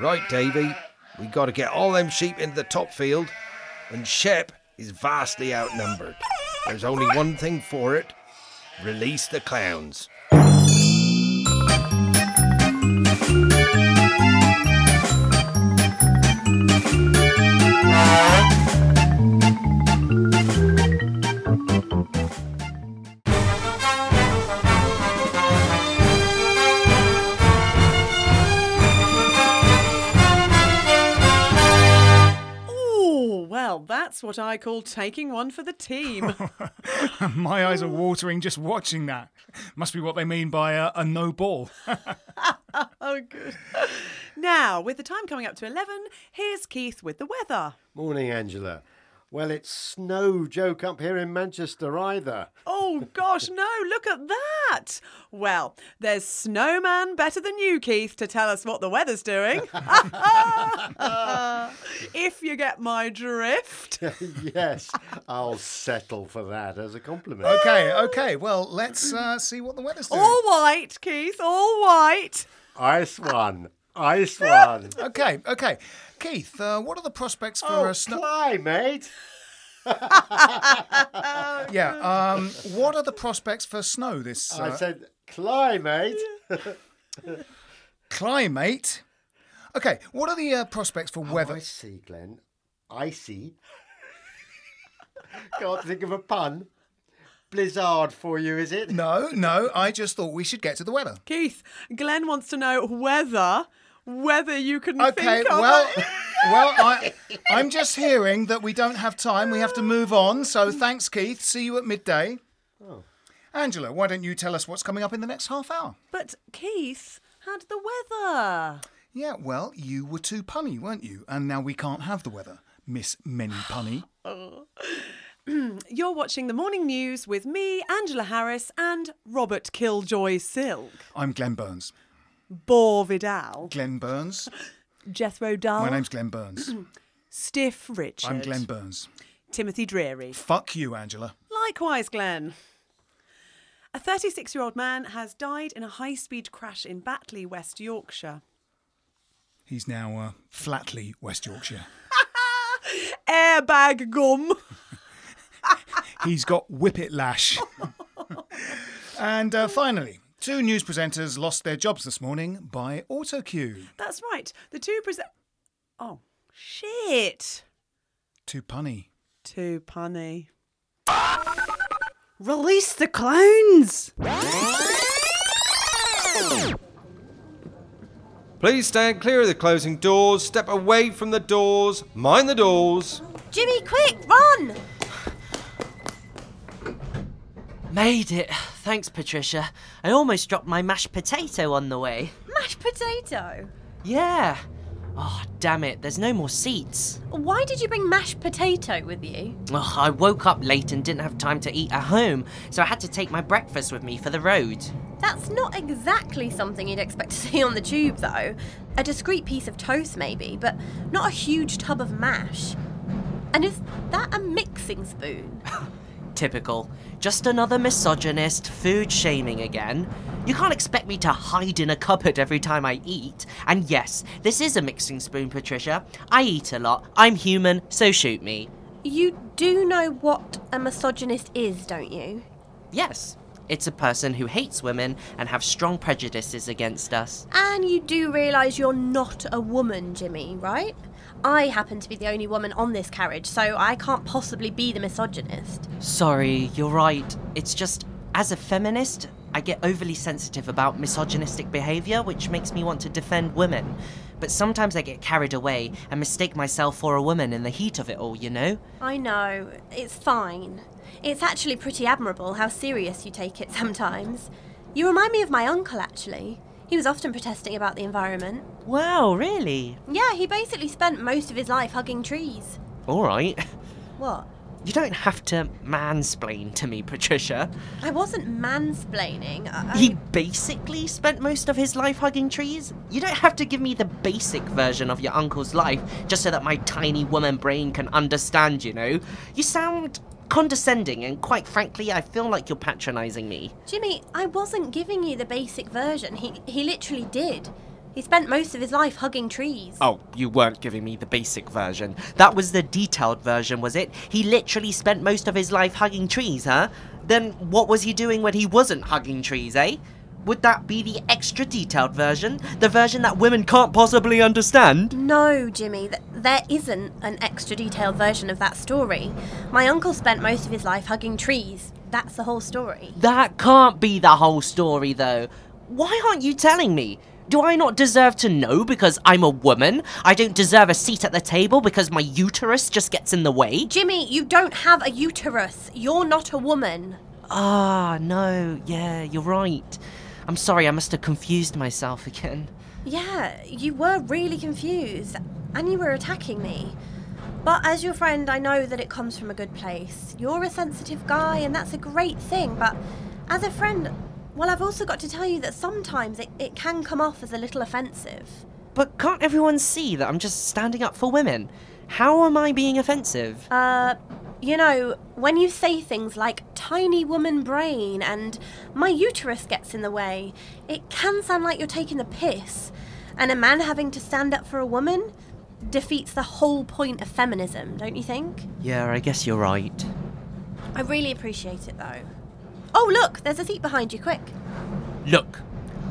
Right, Davy, we got to get all them sheep into the top field, and Shep is vastly outnumbered. There's only one thing for it release the clowns. That's what I call taking one for the team. My eyes are watering just watching that. Must be what they mean by a, a no ball. oh, good. Now, with the time coming up to 11, here's Keith with the weather. Morning, Angela. Well, it's no joke up here in Manchester either. Oh, gosh, no, look at that. Well, there's Snowman better than you, Keith, to tell us what the weather's doing. if you get my drift. yes, I'll settle for that as a compliment. okay, okay. Well, let's uh, see what the weather's doing. All white, Keith, all white. Ice one. Ice one. Okay, okay. Keith, uh, what are the prospects for oh, uh, snow? climate. yeah. Um, what are the prospects for snow this uh, I said climate. climate? Okay. What are the uh, prospects for Oh, weather? I see, Glenn. see. Can't think of a pun. Blizzard for you, is it? No, no. I just thought we should get to the weather. Keith, Glenn wants to know whether whether you can Okay. think of Well, it. well, I, I'm just hearing that we don't have time. We have to move on. So thanks, Keith. See you at midday. Oh. Angela, why don't you tell us what's coming up in the next half hour? But Keith had the weather. Yeah, well, you were too punny, weren't you? And now we can't have the weather, Miss Many Punny. You're watching the morning news with me, Angela Harris, and Robert Killjoy Silk. I'm Glenn Burns. Bore Vidal. Glenn Burns. Jethro Dull. My name's Glenn Burns. Stiff Richard. I'm Glenn Burns. Timothy Dreary. Fuck you, Angela. Likewise, Glenn. A 36 year old man has died in a high speed crash in Batley, West Yorkshire. He's now uh, Flatley, West Yorkshire. Airbag gum. He's got whippet lash. and uh, finally, two news presenters lost their jobs this morning by autocue. That's right. The two present. Oh, shit. Too punny. Too punny. Release the clowns! Please stand clear of the closing doors, step away from the doors, mind the doors. Jimmy, quick, run! Made it. Thanks, Patricia. I almost dropped my mashed potato on the way. Mashed potato. Yeah. Oh, damn it. There's no more seats. Why did you bring mashed potato with you? Ugh, I woke up late and didn't have time to eat at home, so I had to take my breakfast with me for the road. That's not exactly something you'd expect to see on the tube, though. A discreet piece of toast, maybe, but not a huge tub of mash. And is that a mixing spoon? Typical. Just another misogynist, food shaming again. You can't expect me to hide in a cupboard every time I eat. And yes, this is a mixing spoon, Patricia. I eat a lot. I'm human, so shoot me. You do know what a misogynist is, don't you? Yes, it's a person who hates women and have strong prejudices against us. And you do realise you're not a woman, Jimmy, right? I happen to be the only woman on this carriage, so I can't possibly be the misogynist. Sorry, you're right. It's just, as a feminist, I get overly sensitive about misogynistic behaviour, which makes me want to defend women. But sometimes I get carried away and mistake myself for a woman in the heat of it all, you know? I know, it's fine. It's actually pretty admirable how serious you take it sometimes. You remind me of my uncle, actually. He was often protesting about the environment. Wow, really? Yeah, he basically spent most of his life hugging trees. Alright. What? You don't have to mansplain to me, Patricia. I wasn't mansplaining. I, He basically spent most of his life hugging trees. You don't have to give me the basic version of your uncle's life just so that my tiny woman brain can understand, you know? You sound condescending, and quite frankly, I feel like you're patronizing me. Jimmy, I wasn't giving you the basic version. He he literally did. He spent most of his life hugging trees. Oh, you weren't giving me the basic version. That was the detailed version, was it? He literally spent most of his life hugging trees, huh? Then what was he doing when he wasn't hugging trees, eh? Would that be the extra detailed version? The version that women can't possibly understand? No, Jimmy, th- there isn't an extra detailed version of that story. My uncle spent most of his life hugging trees. That's the whole story. That can't be the whole story, though. Why aren't you telling me? Do I not deserve to know because I'm a woman? I don't deserve a seat at the table because my uterus just gets in the way? Jimmy, you don't have a uterus. You're not a woman. Ah, no, yeah, you're right. I'm sorry, I must have confused myself again. Yeah, you were really confused, and you were attacking me. But as your friend, I know that it comes from a good place. You're a sensitive guy, and that's a great thing, but as a friend, well, I've also got to tell you that sometimes it, it can come off as a little offensive. But can't everyone see that I'm just standing up for women? How am I being offensive? Uh, you know, when you say things like tiny woman brain and my uterus gets in the way, it can sound like you're taking the piss. And a man having to stand up for a woman defeats the whole point of feminism, don't you think? Yeah, I guess you're right. I really appreciate it though. Oh, look, there's a seat behind you, quick. Look,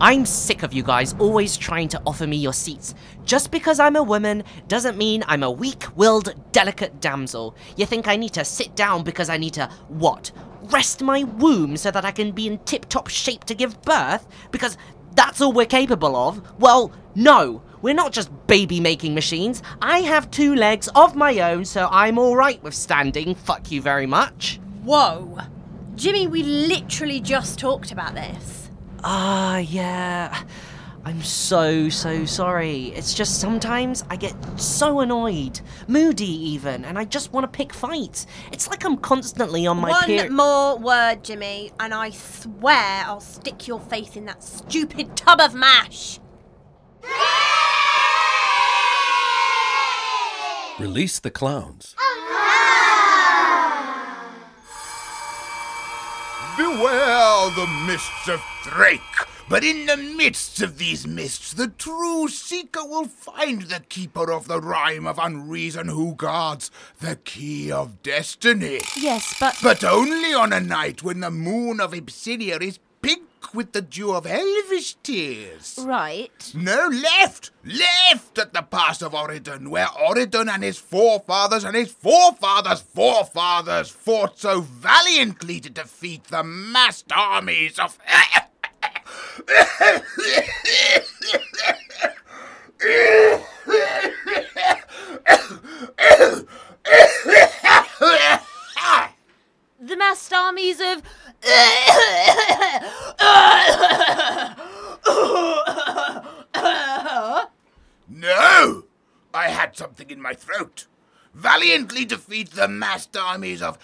I'm sick of you guys always trying to offer me your seats. Just because I'm a woman doesn't mean I'm a weak willed, delicate damsel. You think I need to sit down because I need to, what? Rest my womb so that I can be in tip top shape to give birth? Because that's all we're capable of? Well, no. We're not just baby making machines. I have two legs of my own, so I'm alright with standing. Fuck you very much. Whoa. Jimmy, we literally just talked about this. Ah, yeah. I'm so, so sorry. It's just sometimes I get so annoyed, moody even, and I just want to pick fights. It's like I'm constantly on my One period. more word, Jimmy, and I swear I'll stick your face in that stupid tub of mash. Release the clowns. Beware the mists of Drake. But in the midst of these mists, the true seeker will find the keeper of the rhyme of unreason who guards the key of destiny. Yes, but But only on a night when the moon of Ibsidia is with the dew of elvish tears. right. No, left! Left at the pass of Oridon, where Oridon and his forefathers and his forefathers' forefathers fought so valiantly to defeat the massed armies of. The massed armies of. No! I had something in my throat. Defeat the massed armies of.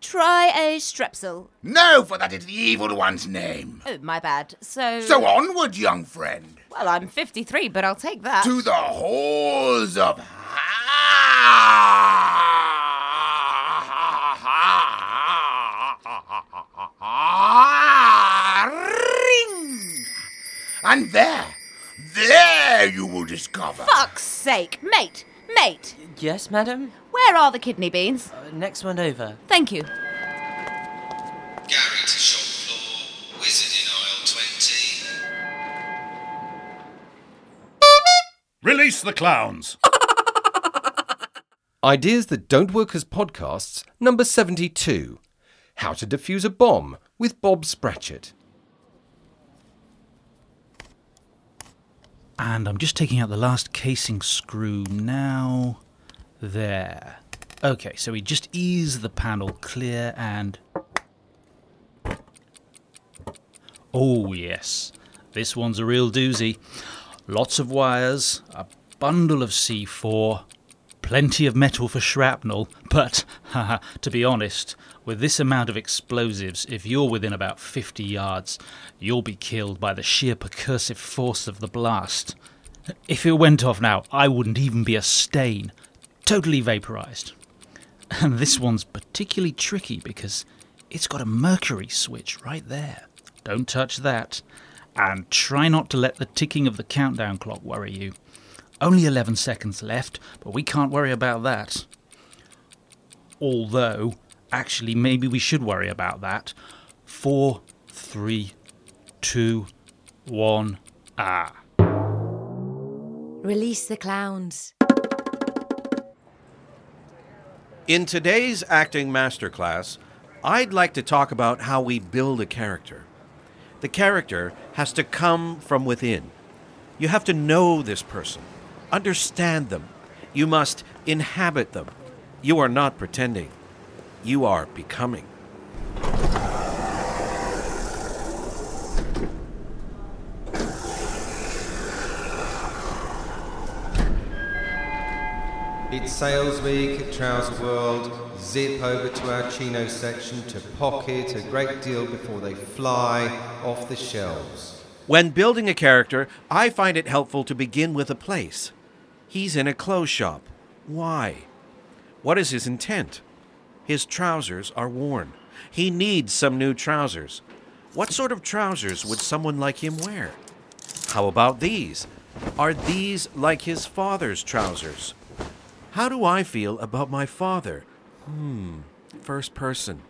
Try a strepsil. No, for that is the evil one's name. Oh, my bad. So. So onward, young friend, Well, I'm 53, but I'll take that. to the halls of. Ring! And there, there you will discover. Fuck's sake. Mate, mate, Yes, madam? where are the kidney beans? Uh, next one over. Thank you. Gary to shop floor, wizard in aisle 20. Release the clowns. Ideas That Don't Work as Podcasts, number 72. How to Defuse a Bomb with Bob Spratchett. And I'm just taking out the last casing screw now. There. Okay, so we just ease the panel clear and. Oh, yes. This one's a real doozy. Lots of wires, a bundle of C4, plenty of metal for shrapnel, but, haha, to be honest, with this amount of explosives, if you're within about 50 yards, you'll be killed by the sheer percussive force of the blast. If it went off now, I wouldn't even be a stain. Totally vaporized. And this one's particularly tricky because it's got a mercury switch right there. Don't touch that. And try not to let the ticking of the countdown clock worry you. Only 11 seconds left, but we can't worry about that. Although, actually, maybe we should worry about that. Four, three, two, one, ah. Release the clowns. In today's acting masterclass, I'd like to talk about how we build a character. The character has to come from within. You have to know this person, understand them. You must inhabit them. You are not pretending, you are becoming. It's sales week at Trouser World. Zip over to our chino section to pocket a great deal before they fly off the shelves. When building a character, I find it helpful to begin with a place. He's in a clothes shop. Why? What is his intent? His trousers are worn. He needs some new trousers. What sort of trousers would someone like him wear? How about these? Are these like his father's trousers? How do I feel about my father? Hmm, first person.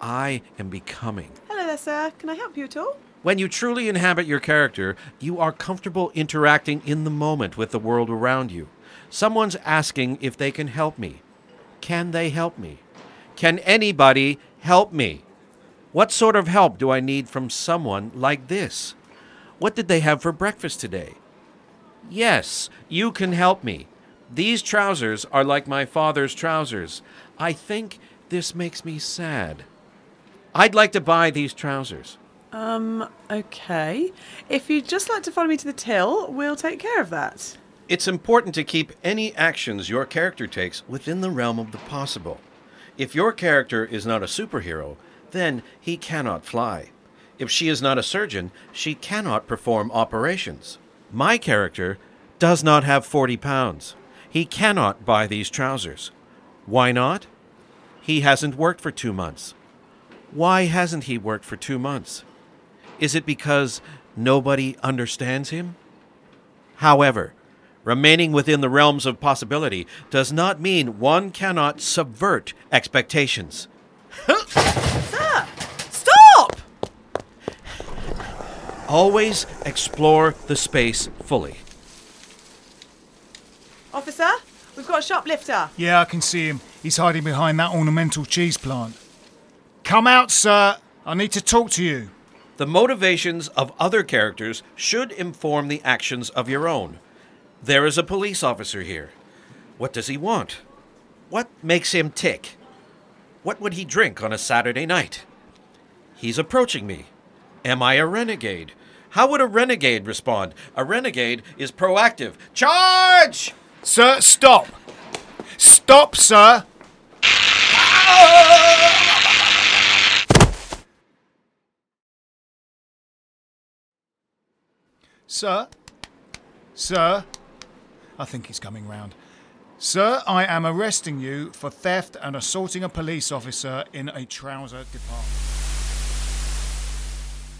I am becoming. Hello there, sir. Can I help you at all? When you truly inhabit your character, you are comfortable interacting in the moment with the world around you. Someone's asking if they can help me. Can they help me? Can anybody help me? What sort of help do I need from someone like this? What did they have for breakfast today? Yes, you can help me. These trousers are like my father's trousers. I think this makes me sad. I'd like to buy these trousers. Um, okay. If you'd just like to follow me to the till, we'll take care of that. It's important to keep any actions your character takes within the realm of the possible. If your character is not a superhero, then he cannot fly. If she is not a surgeon, she cannot perform operations. My character does not have 40 pounds. He cannot buy these trousers. Why not? He hasn't worked for two months. Why hasn't he worked for two months? Is it because nobody understands him? However, remaining within the realms of possibility does not mean one cannot subvert expectations. Sir! Stop! Always explore the space fully. Officer, we've got a shoplifter. Yeah, I can see him. He's hiding behind that ornamental cheese plant. Come out, sir. I need to talk to you. The motivations of other characters should inform the actions of your own. There is a police officer here. What does he want? What makes him tick? What would he drink on a Saturday night? He's approaching me. Am I a renegade? How would a renegade respond? A renegade is proactive. Charge! Sir, stop! Stop, sir! Ah! Sir? Sir? I think he's coming round. Sir, I am arresting you for theft and assaulting a police officer in a trouser department.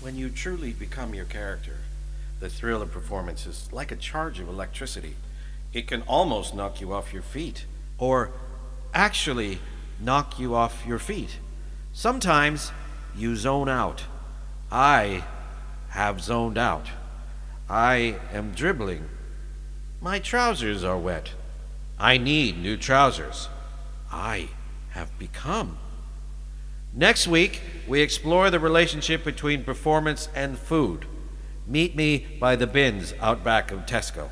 When you truly become your character, the thrill of performance is like a charge of electricity. It can almost knock you off your feet, or actually knock you off your feet. Sometimes you zone out. I have zoned out. I am dribbling. My trousers are wet. I need new trousers. I have become. Next week, we explore the relationship between performance and food. Meet me by the bins out back of Tesco.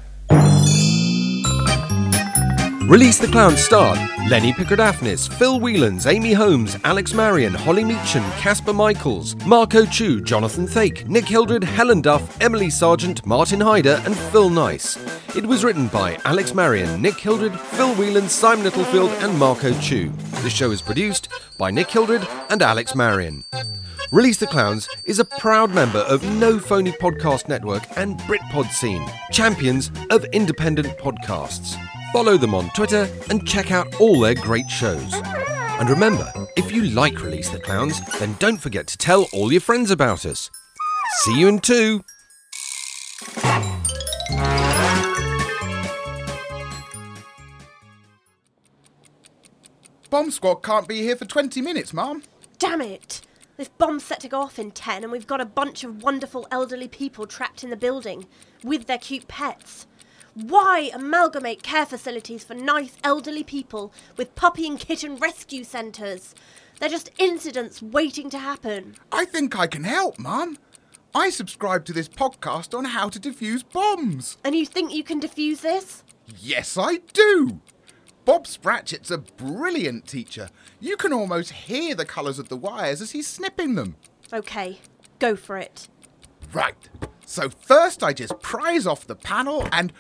Release the Clown starred Lenny Pickard-Athnis, Phil Whelans, Amy Holmes, Alex Marion, Holly Meacham, Casper Michaels, Marco Chu, Jonathan Thake, Nick Hildred, Helen Duff, Emily Sargent, Martin Hyder, and Phil Nice. It was written by Alex Marion, Nick Hildred, Phil Whelans, Simon Littlefield, and Marco Chu. The show is produced by Nick Hildred and Alex Marion. Release the Clowns is a proud member of No Phony Podcast Network and Britpod Scene, champions of independent podcasts. Follow them on Twitter and check out all their great shows. And remember, if you like Release the Clowns, then don't forget to tell all your friends about us. See you in two. Bomb squad can't be here for 20 minutes, Mum. Damn it! This bomb's set to go off in 10, and we've got a bunch of wonderful elderly people trapped in the building with their cute pets. Why amalgamate care facilities for nice elderly people with puppy and kitten rescue centres? They're just incidents waiting to happen. I think I can help, Mum. I subscribe to this podcast on how to defuse bombs. And you think you can defuse this? Yes, I do. Bob Spratchett's a brilliant teacher. You can almost hear the colours of the wires as he's snipping them. Okay, go for it. Right. So first I just prise off the panel and.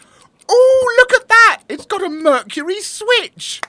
Oh, look at that! It's got a mercury switch!